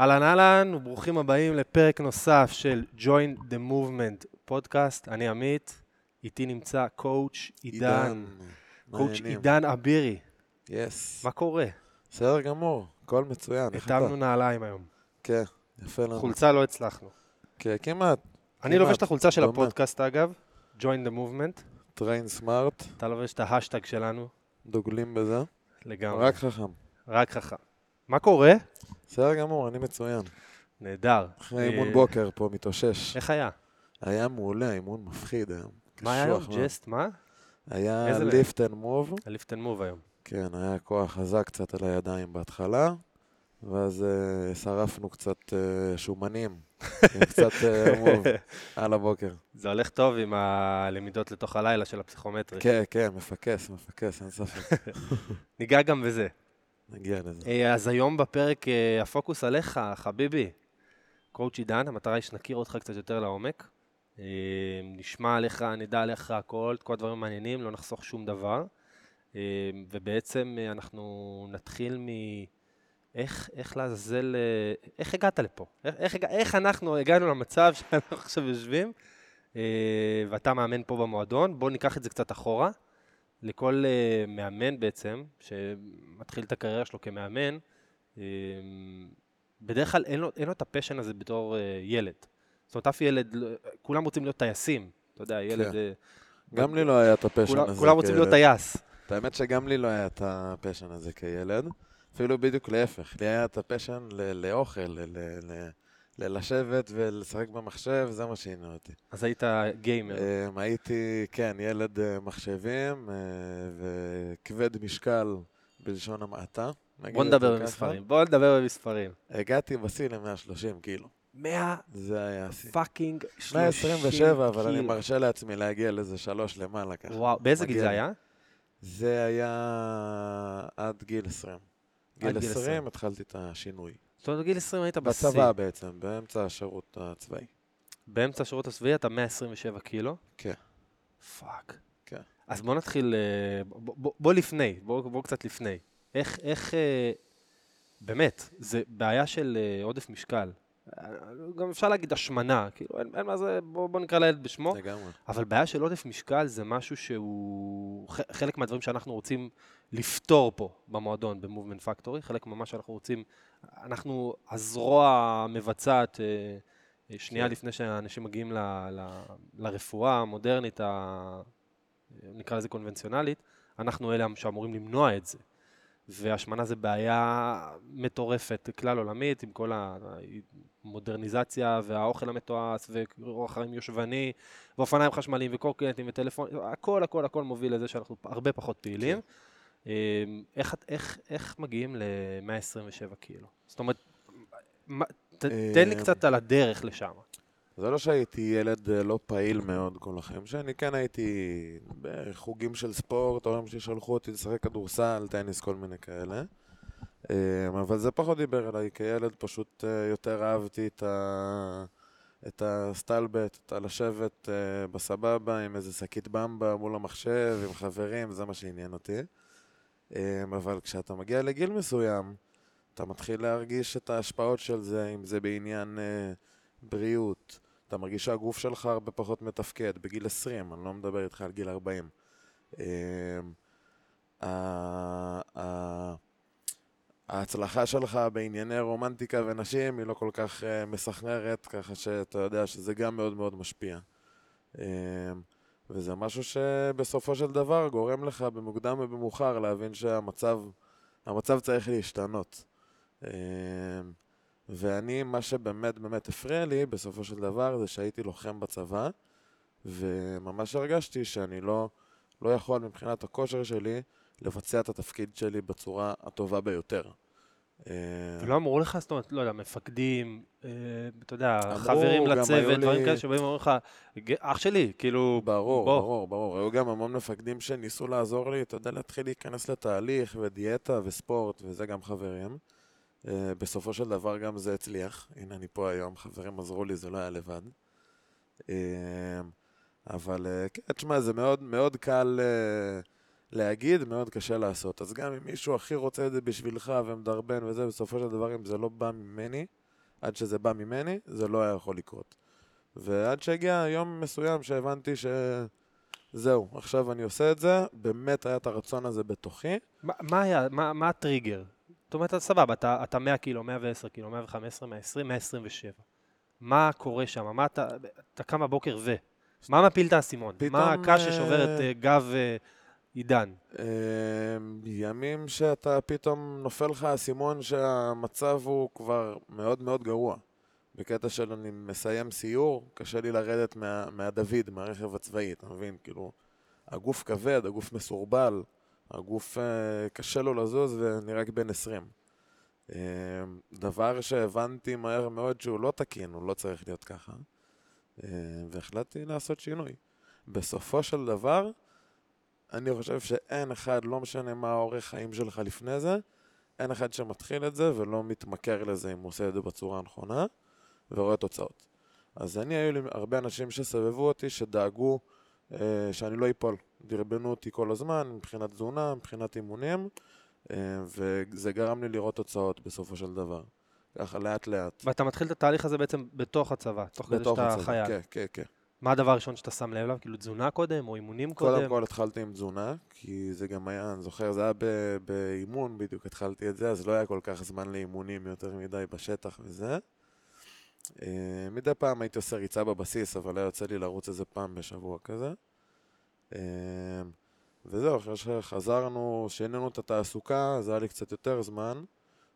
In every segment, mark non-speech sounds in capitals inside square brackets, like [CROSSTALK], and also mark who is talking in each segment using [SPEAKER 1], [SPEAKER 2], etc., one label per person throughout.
[SPEAKER 1] אהלן אהלן, וברוכים הבאים לפרק נוסף של Join the Movement פודקאסט. אני עמית, איתי נמצא coach עידן.
[SPEAKER 2] Coach.
[SPEAKER 1] עידן אבירי.
[SPEAKER 2] Yes.
[SPEAKER 1] מה קורה?
[SPEAKER 2] בסדר גמור, הכל מצוין.
[SPEAKER 1] התאמנו נעליים היום.
[SPEAKER 2] כן, יפה לנו.
[SPEAKER 1] חולצה לא הצלחנו.
[SPEAKER 2] כן, כמעט.
[SPEAKER 1] אני. לובש את החולצה של
[SPEAKER 2] דומה.
[SPEAKER 1] הפודקאסט אגב, Join the Movement.
[SPEAKER 2] Train smart,
[SPEAKER 1] אתה לובש את ההאשטאג שלנו
[SPEAKER 2] דוגלים בזה.
[SPEAKER 1] לגמרי.
[SPEAKER 2] רק חכם.
[SPEAKER 1] רק חכם. מה קורה?
[SPEAKER 2] בסדר גמור, אני מצוין.
[SPEAKER 1] נהדר.
[SPEAKER 2] אחרי אימון
[SPEAKER 1] אה,
[SPEAKER 2] בוקר פה, מתאושש.
[SPEAKER 1] איך היה?
[SPEAKER 2] היה מעולה, אימון מפחיד היום.
[SPEAKER 1] מה היה היום? Just, מה?
[SPEAKER 2] היה?
[SPEAKER 1] Lift
[SPEAKER 2] and Move. ה
[SPEAKER 1] Lift and Move היום.
[SPEAKER 2] כן, היה כוח חזק קצת על הידיים בהתחלה. ואז אה, שרפנו קצת אה, שומנים, עם [LAUGHS] קצת move על הבוקר.
[SPEAKER 1] זה הולך טוב עם הלמידות לתוך הלילה של הפסיכומטרי.
[SPEAKER 2] כן, כן, מפקס, מפקס, אין ספק. [LAUGHS]
[SPEAKER 1] ניגע גם בזה.
[SPEAKER 2] נגיע לזה.
[SPEAKER 1] אה, אז היום בפרק אה, הפוקוס עליך, חביבי. קואוצ' עידן, המטרה היא שנכיר אותך קצת יותר לעומק. אה, נשמע עליך, נדע עליך הכל, את כל הדברים המעניינים, לא נחסוך שום דבר. ובעצם אנחנו נתחיל מ... איך, איך לעזאזל, איך הגעת לפה? איך, איך, איך אנחנו הגענו למצב שאנחנו עכשיו יושבים, ואתה מאמן פה במועדון? בואו ניקח את זה קצת אחורה. לכל אה, מאמן בעצם, שמתחיל את הקריירה שלו כמאמן, אה, בדרך כלל אין לו, אין לו את ה passion הזה בתור אה, ילד. זאת אומרת, אף ילד, לא- כולם רוצים להיות טייסים. אתה יודע, ילד...
[SPEAKER 2] כן. גם לי לא היה את ה passion
[SPEAKER 1] כולם,
[SPEAKER 2] הזה.
[SPEAKER 1] כולם רוצים להיות
[SPEAKER 2] כילד.
[SPEAKER 1] טייס.
[SPEAKER 2] את האמת שגם לי לא היה את ה passion הזה כילד. אפילו בדיוק להפך. לי היה את ה passion לאוכל, ל- ל- ללשבת ולשחק במחשב, זה מה שעניין אותי.
[SPEAKER 1] אז היית גיימר.
[SPEAKER 2] אמ, הייתי, כן, ילד אה, מחשבים אה, וכבד משקל בלשון המעטה.
[SPEAKER 1] בוא נדבר. במספרים. בוא נדבר במספרים.
[SPEAKER 2] הגעתי בשיא ל-130 קילו.
[SPEAKER 1] 100
[SPEAKER 2] זה היה השיא.
[SPEAKER 1] fucking 30
[SPEAKER 2] 127, אבל אני
[SPEAKER 1] קילו.
[SPEAKER 2] מרשה לעצמי להגיע לאיזה שלוש למעלה ככה.
[SPEAKER 1] וואו, באיזה גיל זה. היה?
[SPEAKER 2] זה היה עד גיל 20. גיל
[SPEAKER 1] גיל
[SPEAKER 2] 20
[SPEAKER 1] 20.
[SPEAKER 2] התחלתי את השינוי.
[SPEAKER 1] זאת אומרת, בגיל 20 היית בשיא.
[SPEAKER 2] בצבא בעצם, באמצע השירות הצבאי.
[SPEAKER 1] באמצע השירות הצבאי אתה 127 קילו?
[SPEAKER 2] כן.
[SPEAKER 1] fuck.
[SPEAKER 2] כן.
[SPEAKER 1] אז בוא נתחיל, אה, בוא, בוא, בוא לפני, בוא, בוא קצת לפני. איך, איך, אה, באמת, זה בעיה של אה, עודף משקל. גם אפשר להגיד השמנה, כאילו, אין, אין מה זה, בוא, בוא נקרא לילד בשמו.
[SPEAKER 2] לגמרי.
[SPEAKER 1] אבל בעיה של עודף משקל זה משהו שהוא חלק מהדברים שאנחנו רוצים לפתור פה במועדון, במובמנט פקטורי, חלק ממה שאנחנו רוצים, אנחנו הזרוע המבצעת, אה, אה, שנייה
[SPEAKER 2] כן.
[SPEAKER 1] לפני שאנשים מגיעים ל, ל, לרפואה המודרנית, ה, נקרא לזה קונבנציונלית, אנחנו אלה שאמורים למנוע את זה. והשמנה זה בעיה מטורפת, כלל עולמית, עם כל המודרניזציה והאוכל המתועש ואורח חיים יושבני ואופניים חשמליים וקורקינטים וטלפון, הכל הכל הכל מוביל לזה שאנחנו הרבה פחות פעילים. אמ, איך, את- איך, איך מגיעים ל-127 קילו? זאת אומרת, מה, ת, תן לי
[SPEAKER 2] אמ,
[SPEAKER 1] קצת על הדרך לשם.
[SPEAKER 2] זה לא שהייתי ילד אה, לא פעיל מאוד כל החיים, שאני כן הייתי בחוגים של ספורט, ההורים שלי שלחו אותי לשחק כדורסל, טניס, כל מיני כאלה. אה, אבל זה פחות דיבר אליי, כילד פשוט אה, יותר אהבתי את, ה... את הסטלבט, את הלשבת אה, בסבבה עם איזה שקית במבה מול המחשב, עם חברים, זה מה שעניין אותי. אה, אבל כשאתה מגיע לגיל מסוים, אתה מתחיל להרגיש את ההשפעות של זה, אם זה בעניין אה, בריאות. אתה מרגיש שהגוף שלך הרבה פחות מתפקד, בגיל 20, אני לא מדבר איתך על גיל 40. אה, ה- ה- ההצלחה שלך בענייני רומנטיקה ונשים היא לא כל כך אה, מסחררת, ככה שאתה יודע שזה גם מאוד מאוד משפיע. וזה משהו שבסופו של דבר גורם לך במוקדם ובמאוחר להבין שהמצב המצב צריך להשתנות. אה, ואני, מה שבאמת באמת הפריע לי בסופו של דבר זה שהייתי לוחם בצבא, וממש הרגשתי שאני לא, לא יכול מבחינת הכושר שלי לבצע את התפקיד שלי בצורה הטובה ביותר. אה,
[SPEAKER 1] ולא אמרו לך, זאת אומרת, לא יודע, מפקדים, אה, אתה יודע, חברים לצוות, דברים כאלה שבאים ואומרים לך, "ג- אח שלי, כאילו,
[SPEAKER 2] ברור,
[SPEAKER 1] בוא.
[SPEAKER 2] ברור, ברור. היו גם המון מפקדים שניסו לעזור לי, אתה יודע, להתחיל להיכנס לתהליך ודיאטה וספורט, וזה גם חברים. אה, בסופו של דבר גם זה הצליח. הנה, אני פה היום, חברים עזרו לי, זה לא היה לבד. אבל כן, תשמע, זה מאוד מאוד קל להגיד, מאוד קשה לעשות. אז גם אם מישהו הכי רוצה את זה בשבילך ומדרבן וזה, בסופו של דבר, אם זה לא בא ממני, עד שזה בא ממני, זה לא היה יכול לקרות. ועד שהגיע יום מסוים שהבנתי שזהו, עכשיו אני עושה את זה, באמת היה את הרצון הזה בתוכי.
[SPEAKER 1] מה, מה היה, מה, מה הטריגר? זאת אומרת, סבבה, אתה, אתה 100 קילו, 110 קילו, 115, 120, 127. מה קורה שם? מה אתה, אתה קם בבוקר ו... מה מפיל את האסימון? מה הקש ששובר את
[SPEAKER 2] אה,
[SPEAKER 1] אה, גב אה, עידן?
[SPEAKER 2] אמ, ימים שאתה פתאום נופל לך האסימון שהמצב הוא כבר מאוד מאוד גרוע. בקטע של אני מסיים סיור, קשה לי לרדת מה, מהדוד, מהרכב הצבאי, אתה מבין? כאילו, הגוף כבד, הגוף מסורבל, הגוף אה, קשה לו לזוז ואני רק בן 20. אה, דבר שהבנתי מהר מאוד שהוא לא תקין, הוא לא צריך להיות ככה. אה, והחלטתי לעשות שינוי. בסופו של דבר, אני חושב שאין אחד, לא משנה מה האורך חיים שלך לפני זה, אין אחד שמתחיל את זה ולא מתמכר לזה אם הוא עושה את זה בצורה הנכונה ורואה תוצאות. אז אני, היו לי הרבה אנשים שסבבו אותי, שדאגו אה, שאני לא אפול. דרבנו אותי כל הזמן מבחינת תזונה, מבחינת אימונים, אה, וזה גרם לי לראות תוצאות בסופו של דבר. ככה לאט לאט.
[SPEAKER 1] ואתה מתחיל את התהליך הזה בעצם בתוך הצבא, תוך כדי
[SPEAKER 2] בתוך
[SPEAKER 1] שאתה חייל.
[SPEAKER 2] כן, כן, כן.
[SPEAKER 1] מה הדבר הראשון שאתה שם לב אליו? כאילו תזונה קודם, או אימונים קודם?
[SPEAKER 2] קודם כל התחלתי עם תזונה, כי זה גם היה, אני זוכר, זה היה ב- באימון, בדיוק התחלתי את זה, אז לא היה כל כך זמן לאימונים יותר מדי בשטח וזה. אה, מדי פעם הייתי עושה ריצה בבסיס, אבל היה יוצא לי לרוץ איזה פעם בשבוע כזה. אה, וזהו, אחרי שחזרנו, שינינו את התעסוקה, אז היה לי קצת יותר זמן,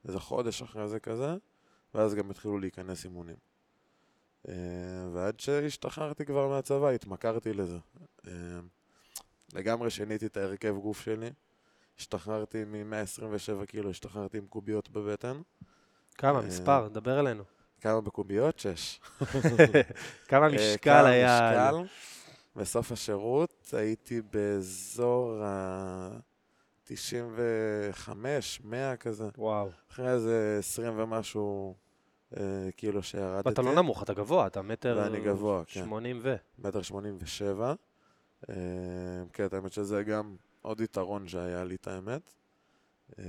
[SPEAKER 2] איזה חודש אחרי זה כזה, ואז גם התחילו להיכנס אימונים. אה, ועד שהשתחררתי כבר מהצבא, התמכרתי לזה. אה, לגמרי שיניתי את ההרכב גוף שלי. השתחררתי מ-127 קילו, השתחררתי עם קוביות בבטן.
[SPEAKER 1] כמה?
[SPEAKER 2] אה,
[SPEAKER 1] מספר, דבר אלינו.
[SPEAKER 2] כמה בקוביות? שש. [LAUGHS]
[SPEAKER 1] כמה משקל
[SPEAKER 2] כמה
[SPEAKER 1] היה...
[SPEAKER 2] משקל? בסוף השירות הייתי באזור ה-95, 100 כזה.
[SPEAKER 1] וואו.
[SPEAKER 2] אחרי איזה 20 ומשהו אה, קילו שירדתי.
[SPEAKER 1] ואתה לא נמוך, אתה גבוה, אתה מטר...
[SPEAKER 2] ואני גבוה, כן.
[SPEAKER 1] 80 ו...
[SPEAKER 2] מטר שמונים ושבע. אה, כן, האמת שזה גם עוד יתרון שהיה לי, את האמת. אה,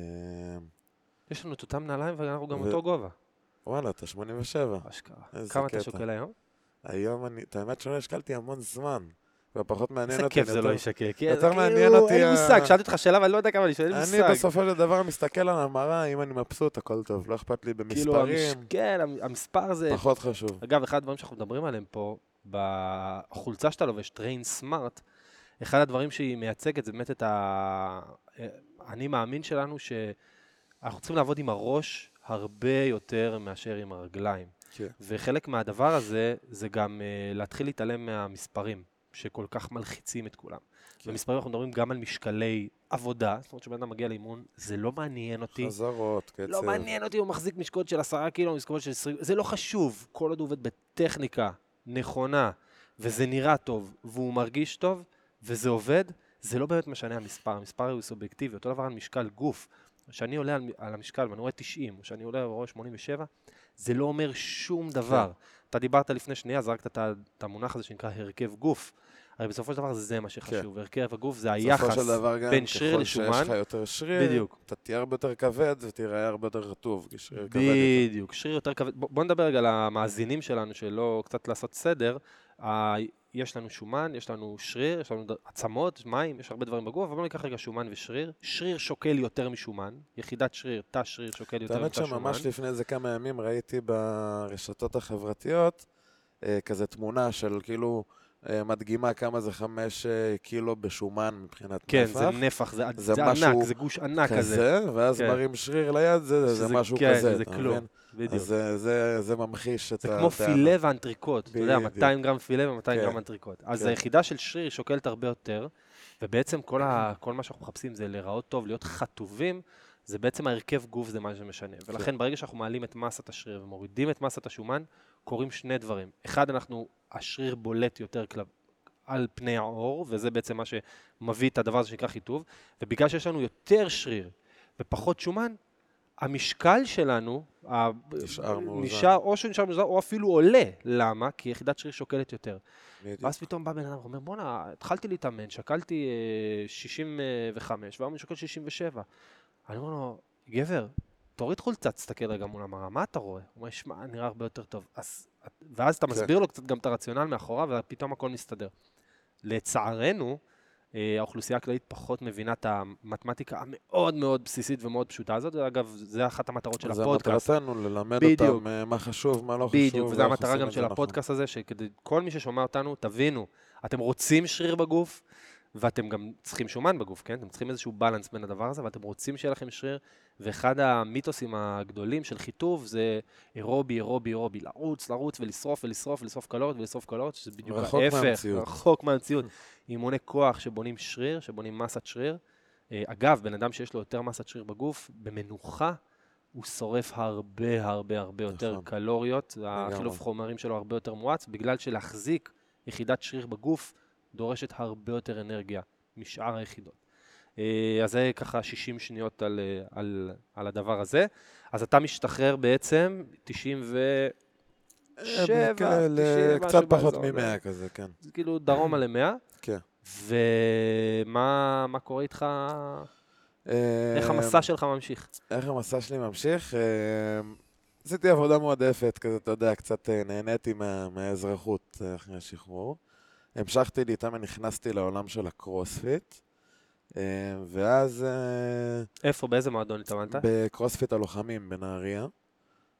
[SPEAKER 1] יש לנו את אותם נעליים ואנחנו גם
[SPEAKER 2] ו-
[SPEAKER 1] אותו גובה.
[SPEAKER 2] וואלה, אתה שמונים ושבע.
[SPEAKER 1] אשכרה.
[SPEAKER 2] איזה
[SPEAKER 1] כמה אתה
[SPEAKER 2] קטע.
[SPEAKER 1] שוקל היום?
[SPEAKER 2] היום אני, את האמת שלא השקלתי המון זמן. ופחות מעניין
[SPEAKER 1] איזה
[SPEAKER 2] אותי.
[SPEAKER 1] כיף
[SPEAKER 2] אני
[SPEAKER 1] זה לא. כי
[SPEAKER 2] יותר
[SPEAKER 1] כאילו,
[SPEAKER 2] מעניין אותי
[SPEAKER 1] אין מושג, שאלתי אותך שאלה ואני לא יודע כמה אני שואל, אין לי
[SPEAKER 2] אני
[SPEAKER 1] מושג.
[SPEAKER 2] בסופו של דבר מסתכל על המראה, אם אני מבסוט, הכל טוב. לא אכפת לי
[SPEAKER 1] כאילו,
[SPEAKER 2] במספרים,
[SPEAKER 1] כן, המ- המספר זה...
[SPEAKER 2] פחות חשוב.
[SPEAKER 1] אגב, אחד הדברים שאנחנו מדברים עליהם פה, בחולצה שאתה לובש, טריין סמארט, אחד הדברים שהיא מייצגת זה באמת את ה... אני מאמין שלנו שאנחנו צריכים לעבוד עם הראש הרבה יותר מאשר עם הרגליים.
[SPEAKER 2] כן.
[SPEAKER 1] וחלק מהדבר הזה זה גם uh, להתחיל להתעלם מהמספרים, שכל כך מלחיצים את כולם.
[SPEAKER 2] כן.
[SPEAKER 1] במספרים אנחנו מדברים גם על משקלי עבודה, זאת אומרת שבן אדם מגיע לאימון, זה לא מעניין אותי.
[SPEAKER 2] חזרות, קצב.
[SPEAKER 1] לא מעניין אותי, הוא מחזיק משקות של עשרה קילו, משקות של עשרים, זה לא חשוב. כל עוד הוא עובד בטכניקה נכונה, וזה נראה טוב, והוא מרגיש טוב, וזה עובד, זה לא באמת משנה המספר, המספר הוא סובייקטיבי, אותו דבר על משקל גוף. כשאני עולה על, על המשקל ואני רואה 90, או שאני עולה ורואה 87, זה לא אומר שום דבר. אתה דיברת לפני שנייה, זרקת את המונח הזה שנקרא הרכב גוף. הרי בסופו של דבר זה מה שחשוב, הרכב הגוף זה היחס בין שריר
[SPEAKER 2] ככל שיש
[SPEAKER 1] לשומן.
[SPEAKER 2] לך יותר שריר,
[SPEAKER 1] בדיוק.
[SPEAKER 2] אתה תהיה הרבה יותר כבד ותיראה הרבה יותר רטוב.
[SPEAKER 1] בדיוק, שריר יותר כבד. בוא, בוא נדבר רגע על המאזינים שלנו, שלא קצת לעשות סדר. ה- יש לנו שומן, יש לנו שריר, יש לנו עצמות, מים, יש הרבה דברים בגוף, אבל בוא ניקח רגע שומן ושריר. שריר שוקל יותר משומן, יחידת שריר, תא שריר שוקל יותר
[SPEAKER 2] האמת
[SPEAKER 1] מתא שומן.
[SPEAKER 2] שממש לפני איזה כמה ימים ראיתי ברשתות החברתיות אה, כזה תמונה של כאילו אה, מדגימה כמה זה חמש אה, קילו בשומן מבחינת
[SPEAKER 1] כן,
[SPEAKER 2] נפח.
[SPEAKER 1] זה נפח, זה,
[SPEAKER 2] זה
[SPEAKER 1] זה, ענק, זה גוש ענק כזה.
[SPEAKER 2] כזה, ואז
[SPEAKER 1] כן.
[SPEAKER 2] מרים שריר ליד, זה, זה,
[SPEAKER 1] שזה-
[SPEAKER 2] משהו
[SPEAKER 1] כן,
[SPEAKER 2] כזה,
[SPEAKER 1] זה כלום? בדיוק.
[SPEAKER 2] אז זה, זה, זה ממחיש את
[SPEAKER 1] זה כמו. פילה ואנטריקוט, אתה יודע,
[SPEAKER 2] בדיוק.
[SPEAKER 1] 200 גרם פילה ו-200
[SPEAKER 2] כן.
[SPEAKER 1] גרם אנטריקוט. אז
[SPEAKER 2] כן.
[SPEAKER 1] היחידה של שריר שוקלת הרבה יותר, ובעצם כל, ה, כל מה שאנחנו מחפשים זה להיראות טוב, להיות חטובים, זה בעצם ההרכב גוף זה מה שמשנה.
[SPEAKER 2] כן.
[SPEAKER 1] ולכן ברגע שאנחנו מעלים את מסת השריר ומורידים את מסת השומן, קורים שני דברים. אחד, אנחנו, השריר בולט יותר כל... על פני העור, וזה בעצם מה שמביא את הדבר הזה שנקרא חיטוב, ובגלל שיש לנו יותר שריר ופחות שומן, המשקל שלנו,
[SPEAKER 2] נשאר מאוזן.
[SPEAKER 1] נשאר, או שהוא נשאר מאוזן, או אפילו עולה. למה? כי יחידת שריר שוקלת יותר.
[SPEAKER 2] בדיוק.
[SPEAKER 1] ואז פתאום בא בן אדם ואומר, בואנה, התחלתי להתאמן, שקלתי אה, 65, והיום אני שוקל 67. אני אומר לו, גבר, תוריד חולצה, תסתכל רגע מול המראה, מה אתה רואה? הוא אומר, שמע, נראה הרבה יותר טוב. אז, ואז אתה
[SPEAKER 2] כן.
[SPEAKER 1] מסביר לו קצת גם את הרציונל מאחוריו, ופתאום הכל מסתדר. לצערנו, האוכלוסייה הכללית פחות מבינה את המתמטיקה המאוד מאוד בסיסית ומאוד פשוטה הזאת, ואגב, זה אחת המטרות של
[SPEAKER 2] זה
[SPEAKER 1] הפודקאסט.
[SPEAKER 2] מטרתנו, ללמד
[SPEAKER 1] בדיוק.
[SPEAKER 2] אותם אה, מה חשוב, מה לא חשוב.
[SPEAKER 1] בדיוק, וזו המטרה גם של
[SPEAKER 2] זה נכון.
[SPEAKER 1] הפודקאסט הזה, שכדי כל מי ששומע אותנו, תבינו, אתם רוצים שריר בגוף, ואתם גם צריכים שומן בגוף, כן? אתם צריכים איזשהו בלנס בין הדבר הזה, ואתם רוצים שיהיה לכם שריר, ואחד המיתוסים הגדולים של חיטוב זה אירובי, אירובי, אירובי, לרוץ, לרוץ ולשרוף ולשרוף ולשרוף קלוריות ולשרוף קלוריות, שזה בדיוק
[SPEAKER 2] רחוק
[SPEAKER 1] ההפך,
[SPEAKER 2] מהמציאות.
[SPEAKER 1] רחוק מהמציאות. אימוני כוח שבונים שריר, שבונים מסת שריר. אה, אגב, בן אדם שיש לו יותר מסת שריר בגוף, במנוחה, הוא שורף הרבה הרבה הרבה יותר
[SPEAKER 2] נכון.
[SPEAKER 1] קלוריות. החילוף חומרים שלו הרבה יותר מואץ, בגלל שלהחזיק יחידת שריר בגוף דורשת הרבה יותר אנרגיה משאר היחידות. אה, אז זה ככה 60 שניות על, אה, על, על הדבר הזה. אז אתה משתחרר בעצם 97,
[SPEAKER 2] אה,
[SPEAKER 1] 90,
[SPEAKER 2] קצת פחות
[SPEAKER 1] באזור הזה.
[SPEAKER 2] מ-100 כזה, כן.
[SPEAKER 1] זה כאילו דרומה [CLEARS THROAT] ל-100.
[SPEAKER 2] כן.
[SPEAKER 1] ומה מה קורה איתך? איך המסע שלך ממשיך?
[SPEAKER 2] איך המסע שלי ממשיך? עשיתי עבודה מועדפת, כזה, אתה יודע, קצת נהניתי מה- מהאזרחות אחרי השחרור. המשכתי להתאמן, נכנסתי לעולם של הקרוספיט, ואז אה,
[SPEAKER 1] איפה, באיזה מועדון התאמנת?
[SPEAKER 2] בקרוספיט הלוחמים בנהריה.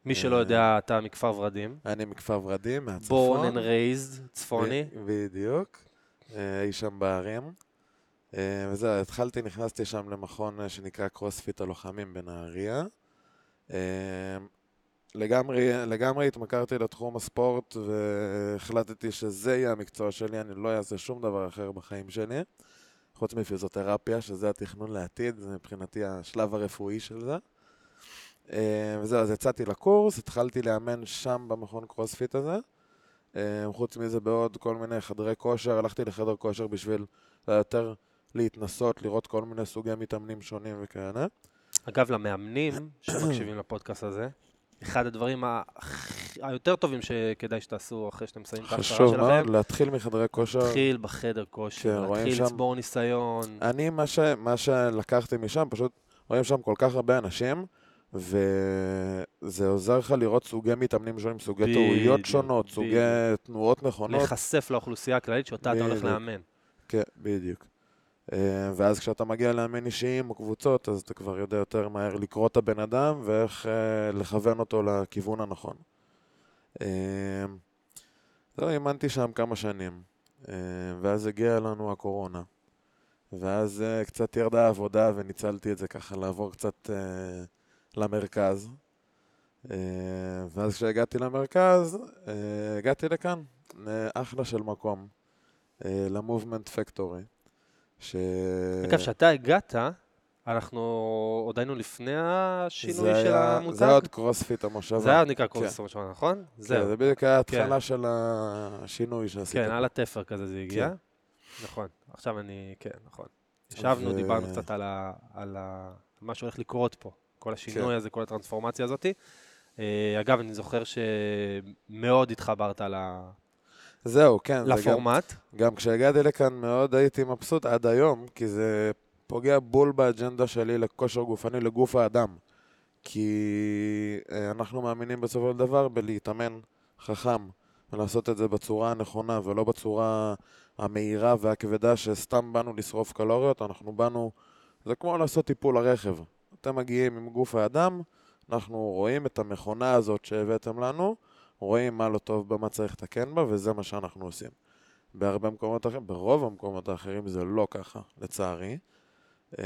[SPEAKER 1] מי שלא
[SPEAKER 2] אה,
[SPEAKER 1] יודע, אתה מכפר ורדים.
[SPEAKER 2] אני מכפר ורדים, מהצפון.
[SPEAKER 1] born and raised, צפוני.
[SPEAKER 2] בדיוק. אה, אי שם בערים. אה, וזהו, התחלתי, נכנסתי שם למכון אה, שנקרא קרוספיט הלוחמים בנהריה. אה, לגמרי, לגמרי התמכרתי לתחום הספורט והחלטתי שזה יהיה המקצוע שלי, אני לא אעשה שום דבר אחר בחיים שלי, חוץ מפיזיותרפיה, שזה התכנון לעתיד, זה מבחינתי השלב הרפואי של זה. אה, וזהו, אז יצאתי לקורס, התחלתי לאמן שם במכון קרוספיט הזה. אה, חוץ מזה בעוד כל מיני חדרי כושר, הלכתי לחדר כושר בשביל יותר להתנסות, לראות כל מיני סוגי מתאמנים שונים וכאלה.
[SPEAKER 1] אגב, למאמנים שמקשיבים לפודקאסט הזה, אחד הדברים ה- היותר טובים שכדאי שתעשו אחרי שאתם מסיימים את ההכשרה
[SPEAKER 2] חשוב
[SPEAKER 1] שלכם,
[SPEAKER 2] מאוד להתחיל מחדרי כושר.
[SPEAKER 1] להתחיל בחדר כושר,
[SPEAKER 2] כן,
[SPEAKER 1] להתחיל
[SPEAKER 2] שם-
[SPEAKER 1] לצבור ניסיון.
[SPEAKER 2] אני, מה, ש... מה שלקחתי משם, פשוט רואים שם כל כך הרבה אנשים, וזה עוזר לך לראות סוגי מתאמנים שונים, סוגי טעויות שונות, סוגי. תנועות נכונות.
[SPEAKER 1] להיחשף לאוכלוסייה הכללית שאותה אתה הולך. לאמן.
[SPEAKER 2] כן, בדיוק. אה, ואז כשאתה מגיע לאמן אישיים או קבוצות, אז אתה כבר יודע יותר מהר לקרוא את הבן אדם ואיך אה, לכוון אותו לכיוון הנכון. אה, זהו, אימנתי שם כמה שנים, ואז הגיעה לנו הקורונה. ואז קצת ירדה העבודה וניצלתי את זה ככה לעבור קצת למרכז. ואז כשהגעתי למרכז, הגעתי לכאן, אחלה של מקום. למובמנט פקטורי. ש...
[SPEAKER 1] אגב, כשאתה הגעת, אנחנו עוד היינו לפני השינוי של
[SPEAKER 2] היה-
[SPEAKER 1] המותג.
[SPEAKER 2] זה היה עוד קרוספיט המושבה.
[SPEAKER 1] זה היה עוד נקרא
[SPEAKER 2] כן.
[SPEAKER 1] קורס ראשון, נכון?
[SPEAKER 2] כן,
[SPEAKER 1] זהו.
[SPEAKER 2] זה בדיוק היה
[SPEAKER 1] כן.
[SPEAKER 2] ההתחלה של השינוי שעשית.
[SPEAKER 1] כן, על התפר כזה זה הגיע. נכון. עכשיו אני, כן, נכון. ישבנו,
[SPEAKER 2] ו-
[SPEAKER 1] דיברנו קצת על ה- על ה- מה שהולך לקרות פה. כל השינוי
[SPEAKER 2] כן.
[SPEAKER 1] הזה, כל הטרנספורמציה הזאת. אה, אגב, אני זוכר שמאוד התחברת ל-
[SPEAKER 2] זהו, כן. זה גם,
[SPEAKER 1] לפורמט.
[SPEAKER 2] גם כשהגעתי לכאן מאוד הייתי מבסוט עד היום, כי זה פוגע בול באג'נדה שלי לכושר גופני לגוף האדם. כי אה, אנחנו מאמינים בסופו של דבר בלהתאמן חכם, ולעשות את זה בצורה הנכונה ולא בצורה המהירה והכבדה שסתם באנו לשרוף קלוריות, אנחנו באנו, זה כמו לעשות טיפול לרכב. אתם מגיעים עם גוף האדם, אנחנו רואים את המכונה הזאת שהבאתם לנו, רואים מה לא טוב בה, מה צריך לתקן בה, וזה מה שאנחנו עושים. בהרבה מקומות אחרים, ברוב המקומות האחרים זה לא ככה, לצערי. אה,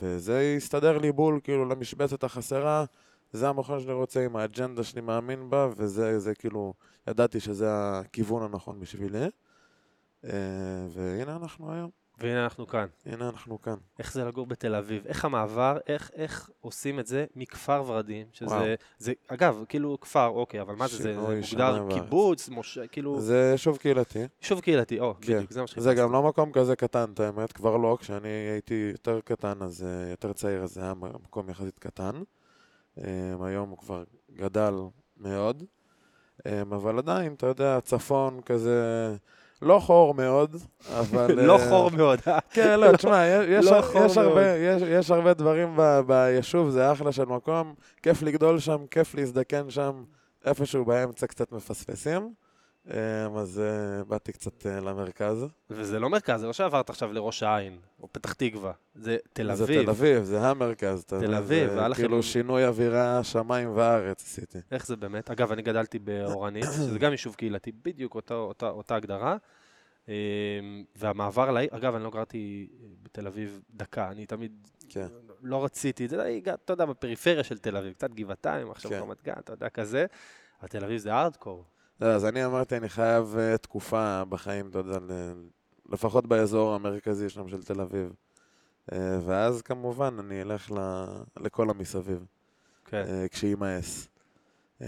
[SPEAKER 2] וזה יסתדר לי בול, כאילו, למשבצת החסרה, זה המכון שאני רוצה עם האג'נדה שאני מאמין בה, וזה זה, כאילו, ידעתי שזה הכיוון הנכון בשבילי. אה, והנה אנחנו היום,
[SPEAKER 1] והנה אנחנו כאן.
[SPEAKER 2] הנה אנחנו כאן.
[SPEAKER 1] איך זה לגור בתל אביב? איך המעבר, איך, איך עושים את זה מכפר ורדים, שזה,
[SPEAKER 2] וואו.
[SPEAKER 1] זה, אגב, כאילו כפר, אוקיי, אבל מה זה, זה, זה מוגדר. קיבוץ, מוש, כאילו,
[SPEAKER 2] זה יישוב קהילתי.
[SPEAKER 1] יישוב קהילתי, או,
[SPEAKER 2] כן.
[SPEAKER 1] בדיוק, זה מה
[SPEAKER 2] זה גם לא מקום כזה קטן, את האמת, כבר לא, כשאני הייתי יותר קטן, אז אה, יותר צעיר, אז זה היה מקום יחסית קטן. אה, היום הוא כבר גדל מאוד, אה, אבל עדיין, אתה יודע, הצפון כזה, לא חור מאוד, אבל...
[SPEAKER 1] לא
[SPEAKER 2] אה,
[SPEAKER 1] חור מאוד. אה?
[SPEAKER 2] כן, לא, תשמע, יש,
[SPEAKER 1] לא
[SPEAKER 2] הרבה, דברים ביישוב, זה אחלה של מקום, כיף לגדול שם, כיף להזדקן שם, איפשהו באמצע קצת מפספסים. אה, אז אה, באתי קצת אה, למרכז.
[SPEAKER 1] וזה לא מרכז, זה לא שעברת עכשיו לראש העין, או פתח תקווה. זה תל
[SPEAKER 2] זה
[SPEAKER 1] אביב.
[SPEAKER 2] תל אביב, זה המרכז.
[SPEAKER 1] תל אביב,
[SPEAKER 2] זה
[SPEAKER 1] היה לכם-
[SPEAKER 2] כאילו שינוי אווירה, שמיים וארץ עשיתי.
[SPEAKER 1] איך זה באמת? אגב, אני גדלתי באורנית, [COUGHS] שזה גם יישוב קהילתי, בדיוק אותה, אותה, אותה הגדרה. אמ, והמעבר לעיר, אגב, אני לא גרתי בתל אביב דקה, אני תמיד
[SPEAKER 2] כן.
[SPEAKER 1] לא רציתי את זה, אתה יודע, בפריפריה של תל אביב, קצת גבעתיים, עכשיו
[SPEAKER 2] כן.
[SPEAKER 1] רמת גן, אתה יודע, כזה. אבל תל אביב זה ארדקור.
[SPEAKER 2] לא, אז אני אמרתי, אני חייב אה, תקופה בחיים, אתה יודע, לפחות באזור המרכזי שם של תל אביב. אה, ואז כמובן אני אלך ל- לכל המסביב,
[SPEAKER 1] כן.
[SPEAKER 2] אה, כשימאס.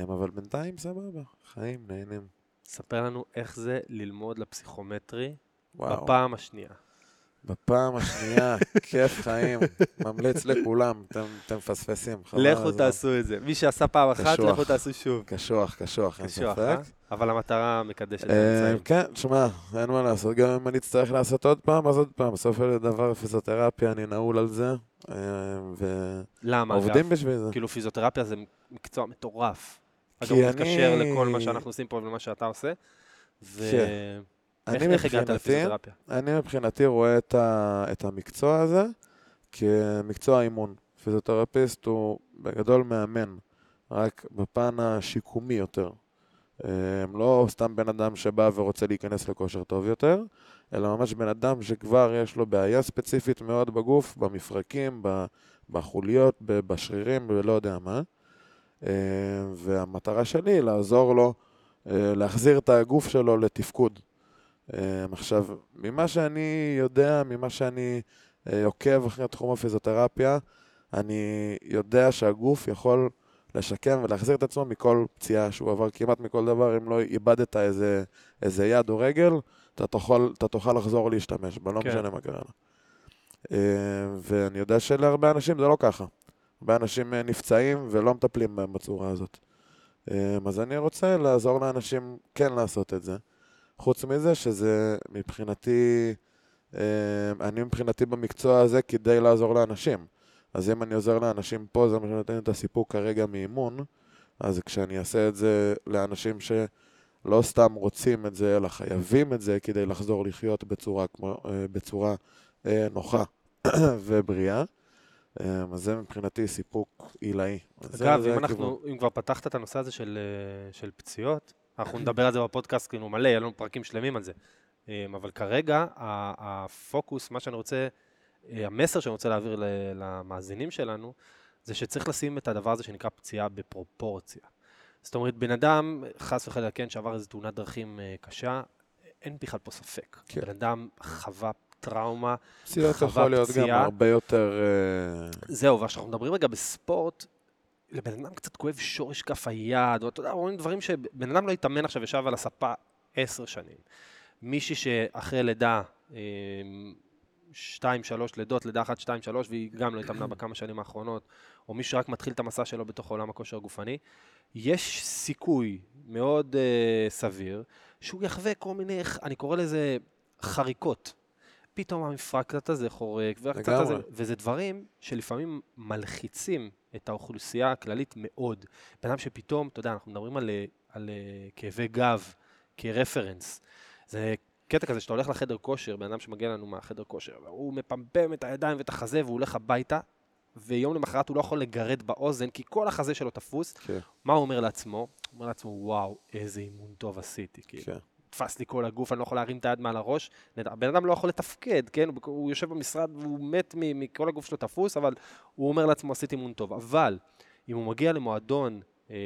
[SPEAKER 2] אבל בינתיים סבבה, חיים, נהנים.
[SPEAKER 1] ספר לנו איך זה ללמוד לפסיכומטרי
[SPEAKER 2] וואו.
[SPEAKER 1] בפעם השנייה.
[SPEAKER 2] בפעם השנייה, [LAUGHS] כיף חיים, ממליץ לכולם, אתם אתם מפספסים,
[SPEAKER 1] לכו. תעשו את זה. מי שעשה פעם אחת. לכו תעשו שוב.
[SPEAKER 2] קשוח, קשוח, אין
[SPEAKER 1] קשוח, אה?
[SPEAKER 2] ספק.
[SPEAKER 1] אבל המטרה מקדשת את
[SPEAKER 2] אה,
[SPEAKER 1] האמצעים.
[SPEAKER 2] כן, שמע, אין מה לעשות, גם אם אני אצטרך לעשות עוד פעם, אז עוד פעם. בסופו של דבר פיזיותרפיה, אני נעול על זה, אה,
[SPEAKER 1] למה, אגב?
[SPEAKER 2] ועובדים בשביל זה.
[SPEAKER 1] כאילו פיזיותרפיה זה מקצוע מטורף.
[SPEAKER 2] כי
[SPEAKER 1] אגב, הוא
[SPEAKER 2] אני-
[SPEAKER 1] מתקשר לכל מה שאנחנו עושים פה ולמה שאתה עושה. ו...
[SPEAKER 2] אני
[SPEAKER 1] איך הגעת
[SPEAKER 2] מבחינתי-
[SPEAKER 1] לפיזיותרפיה?
[SPEAKER 2] אני מבחינתי רואה את, ה, את המקצוע הזה כמקצוע אימון. פיזיותרפיסט הוא בגדול מאמן, רק בפן השיקומי יותר. אה, לא סתם בן אדם שבא ורוצה להיכנס לכושר טוב יותר, אלא ממש בן אדם שכבר יש לו בעיה ספציפית מאוד בגוף, במפרקים, בחוליות, בשרירים ולא יודע מה. אה, והמטרה שלי היא לעזור לו אה, להחזיר את הגוף שלו לתפקוד. אה, עכשיו, ממה שאני יודע, ממה שאני אה, עוקב אחרי תחום הפיזיותרפיה, אני יודע שהגוף יכול לשקם ולהחזיר את עצמו מכל פציעה שהוא עבר כמעט מכל דבר. אם לא איבדת איזה, איזה יד או רגל, אתה תוכל, אתה תוכל לחזור להשתמש בה, לא
[SPEAKER 1] כן.
[SPEAKER 2] משנה מה קרה לה. אה, ואני יודע שלהרבה אנשים זה לא ככה. הרבה אנשים אה, נפצעים ולא מטפלים בהם בצורה הזאת. אה, אז אני רוצה לעזור לאנשים כן לעשות את זה. חוץ מזה שזה מבחינתי, אה, אני מבחינתי במקצוע הזה כדי לעזור לאנשים. אז אם אני עוזר לאנשים פה, זה מה שנותן לי את הסיפוק כרגע מאימון, אז כשאני אעשה את זה לאנשים שלא סתם רוצים את זה, אלא חייבים את זה כדי לחזור לחיות בצורה, כמו, אה, בצורה אה, נוחה [COUGHS] ובריאה, אה, אז זה מבחינתי סיפוק עילאי.
[SPEAKER 1] אגב, אם. אנחנו, אם כבר פתחת את הנושא הזה של, של פציעות, אנחנו נדבר על זה בפודקאסט, כאילו מלא, יהיה לנו פרקים שלמים על זה. אה, אבל כרגע, הפוקוס, מה שאני רוצה, אה, המסר שאני רוצה להעביר למאזינים שלנו, זה שצריך לשים את הדבר הזה שנקרא פציעה בפרופורציה. זאת אומרת, בן אדם, חס וחלילה, כן, שעבר איזו תאונת דרכים אה, קשה, אין בכלל פה ספק.
[SPEAKER 2] כן.
[SPEAKER 1] בן אדם חווה טראומה,
[SPEAKER 2] פציעות
[SPEAKER 1] חווה
[SPEAKER 2] יכול להיות גם
[SPEAKER 1] פציעה.
[SPEAKER 2] הרבה יותר... אה,
[SPEAKER 1] זהו, וכשאנחנו מדברים רגע בספורט, לבן אדם קצת כואב שורש כף היד, או אתה יודע, רואים דברים שבן אדם לא התאמן עכשיו ישב על הספה עשר שנים. מישהי שאחרי לידה, אה, שתיים, שלוש לידות, לידה אחת, שתיים, שלוש, והיא גם לא התאמנה בכמה שנים האחרונות, או מישהו שרק מתחיל את המסע שלו בתוך עולם הכושר הגופני, יש סיכוי מאוד uh, סביר שהוא יחווה כל מיני, אני קורא לזה חריקות. פתאום המפרק קצת הזה חורק, וקצת הזה. וזה דברים שלפעמים מלחיצים את האוכלוסייה הכללית מאוד. בן אדם שפתאום, אתה יודע, אנחנו מדברים על, אה, על אה, כאבי גב כרפרנס. זה קטע כזה שאתה הולך לחדר כושר, בן אדם שמגיע לנו מהחדר כושר, והוא מפמפם את הידיים ואת החזה והוא הולך הביתה, ויום למחרת הוא לא יכול לגרד באוזן, כי כל החזה שלו תפוס.
[SPEAKER 2] כן,
[SPEAKER 1] מה הוא אומר לעצמו? הוא אומר לעצמו, וואו, איזה אימון טוב עשיתי. כאילו,
[SPEAKER 2] כן.
[SPEAKER 1] תפס לי כל הגוף, אני לא יכול להרים את היד מעל הראש. הבן אדם לא יכול לתפקד, כן? הוא- יושב במשרד והוא מת מכל הגוף שלו תפוס, אבל הוא אומר לעצמו, עשיתי אימון טוב. אבל אם הוא מגיע למועדון אה,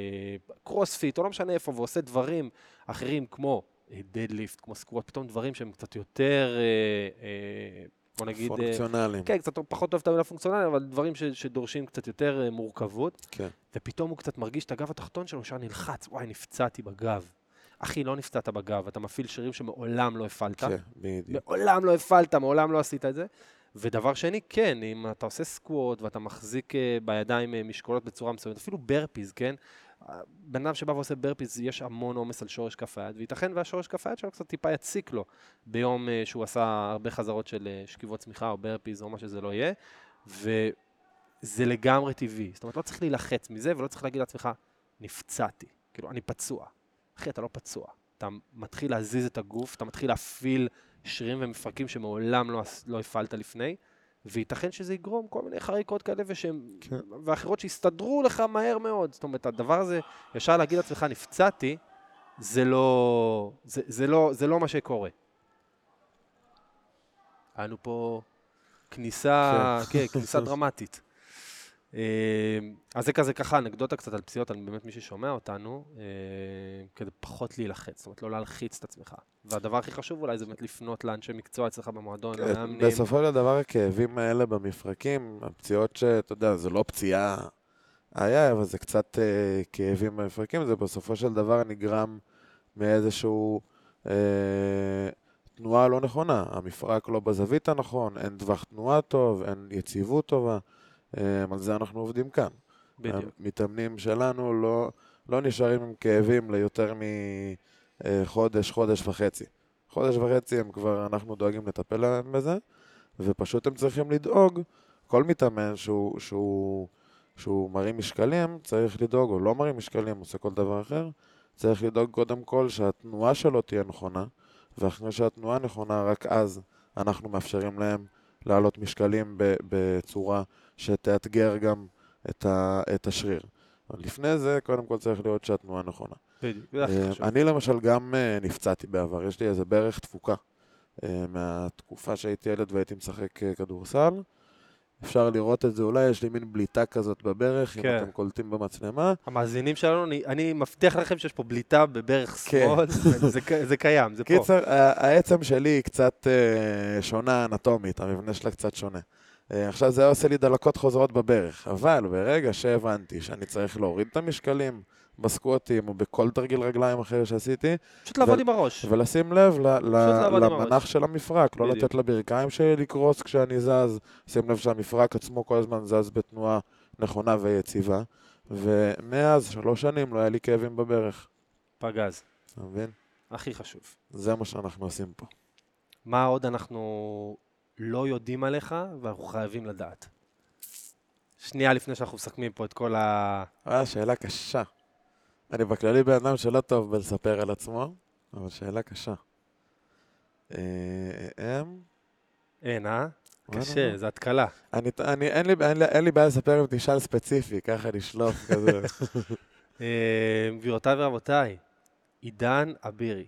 [SPEAKER 1] קרוספיט, או לא משנה איפה, ועושה דברים אחרים כמו deadlift, כמו squat, פתאום דברים שהם קצת יותר, אה, אה, בוא נגיד... אה,
[SPEAKER 2] פונקציונליים.
[SPEAKER 1] כן, קצת פחות אוהב את המילה פונקציונלי, אבל דברים ש, שדורשים קצת יותר אה, מורכבות.
[SPEAKER 2] כן.
[SPEAKER 1] ופתאום הוא קצת מרגיש את הגב התחתון שלו, שהוא נלחץ, וואי, נפצעתי בגב. אחי, לא נפצעת בגב, אתה מפעיל שרירים שמעולם לא הפעלת.
[SPEAKER 2] כן, בדיוק.
[SPEAKER 1] מעולם לא הפעלת, מעולם לא עשית את זה. ודבר שני, כן, אם אתה עושה squat ואתה מחזיק אה, בידיים אה, משקולות בצורה מסוימת, אפילו burpees, כן? בן אדם שבא ועושה ברפיס, יש המון עומס על שורש כף היד, וייתכן והשורש כף היד שלו קצת טיפה יציק לו ביום אה, שהוא עשה הרבה חזרות של אה, שכיבות צמיחה או ברפיס או מה שזה לא יהיה, וזה לגמרי טבעי. זאת אומרת, לא צריך להילחץ מזה ולא צריך להגיד לעצמך, נפצעתי, כאילו, אני פצוע. אחי, אתה לא פצוע. אתה מתחיל להזיז את הגוף, אתה מתחיל להפעיל שרירים ומפרקים שמעולם לא, לא הפעלת לפני, וייתכן שזה יגרום כל מיני חריקות כאלה ושהם,
[SPEAKER 2] כן.
[SPEAKER 1] ואחרות שיסתדרו לך מהר מאוד. זאת אומרת, הדבר הזה, ישר להגיד לעצמך, נפצעתי, זה לא, זה, זה, לא, זה לא מה שקורה. היה לנו פה כניסה, כן, כניסה [LAUGHS] דרמטית. אה, אז זה כזה ככה אנקדוטה קצת על פציעות, על באמת מי ששומע אותנו, אה, כדי פחות להילחץ, זאת אומרת, לא להלחיץ את עצמך. והדבר הכי חשוב אולי זה באמת לפנות לאנשי מקצוע אצלך במועדון,
[SPEAKER 2] כן,
[SPEAKER 1] למאמנים.
[SPEAKER 2] בסופו של דבר הכאבים האלה במפרקים, הפציעות שאתה יודע, זה לא פציעה היה, אבל זה קצת אה, כאבים במפרקים, זה בסופו של דבר נגרם מאיזשהו תנועה לא נכונה. המפרק לא בזווית הנכון, אין טווח תנועה טוב, אין יציבות טובה. אה, על זה אנחנו עובדים כאן.
[SPEAKER 1] בדיוק.
[SPEAKER 2] המתאמנים שלנו לא, לא נשארים עם כאבים ליותר מחודש, חודש וחצי. חודש וחצי הם כבר, אנחנו דואגים לטפל להם בזה, ופשוט הם צריכים לדאוג, כל מתאמן שהוא, שהוא, שהוא מרים משקלים, צריך לדאוג, או לא מרים משקלים, עושה כל דבר אחר, צריך לדאוג קודם כל שהתנועה שלו תהיה נכונה, ואחרי שהתנועה נכונה, רק אז אנחנו מאפשרים להם להעלות משקלים בצורה שתאתגר גם את, ה, את השריר. לפני זה, קודם כל צריך לראות שהתנועה נכונה.
[SPEAKER 1] בדיוק, זה הכי
[SPEAKER 2] אה,
[SPEAKER 1] חשוב.
[SPEAKER 2] אני למשל גם אה, נפצעתי בעבר, יש לי איזה ברך תפוקה אה, מהתקופה שהייתי ילד והייתי משחק כדורסל. אפשר לראות את זה אולי, יש לי מין בליטה כזאת בברך, אם
[SPEAKER 1] כן.
[SPEAKER 2] אתם קולטים במצלמה.
[SPEAKER 1] המאזינים שלנו, אני, אני מבטיח לכם שיש פה בליטה בברך
[SPEAKER 2] כן.
[SPEAKER 1] שמאל, [LAUGHS] זה, זה קיים, זה פה.
[SPEAKER 2] קיצר, העצם שלי היא קצת אה, שונה אנטומית, המבנה שלה קצת שונה. אה, עכשיו זה עושה לי דלקות חוזרות בברך, אבל ברגע שהבנתי שאני צריך להוריד את המשקלים בסקווטים או בכל תרגיל רגליים אחר שעשיתי,
[SPEAKER 1] פשוט לעבוד עם הראש.
[SPEAKER 2] ולשים לב ל- ל- למנח. של המפרק, לא
[SPEAKER 1] בדיוק.
[SPEAKER 2] לתת לברכיים שלי לקרוס כשאני זז, שים לב שהמפרק עצמו כל הזמן זז בתנועה נכונה ויציבה, ומאז שלוש שנים לא היה לי כאבים בברך,
[SPEAKER 1] פגז,
[SPEAKER 2] אתה מבין?
[SPEAKER 1] הכי חשוב.
[SPEAKER 2] זה מה שאנחנו עושים פה.
[SPEAKER 1] מה עוד אנחנו לא יודעים עליך ואנחנו חייבים לדעת? שנייה לפני שאנחנו מסכמים פה את כל ה...
[SPEAKER 2] אה, שאלה קשה. אני בכללי בן אדם שלא טוב בלספר על עצמו, אבל שאלה קשה. אה, הם?
[SPEAKER 1] אין, אה? קשה. זה התקלה.
[SPEAKER 2] אין, לי, בעיה לספר אם תשאל ספציפי, ככה לשלוף כזה. [LAUGHS]
[SPEAKER 1] אה, גבירותיי ורבותיי, עידן אבירי.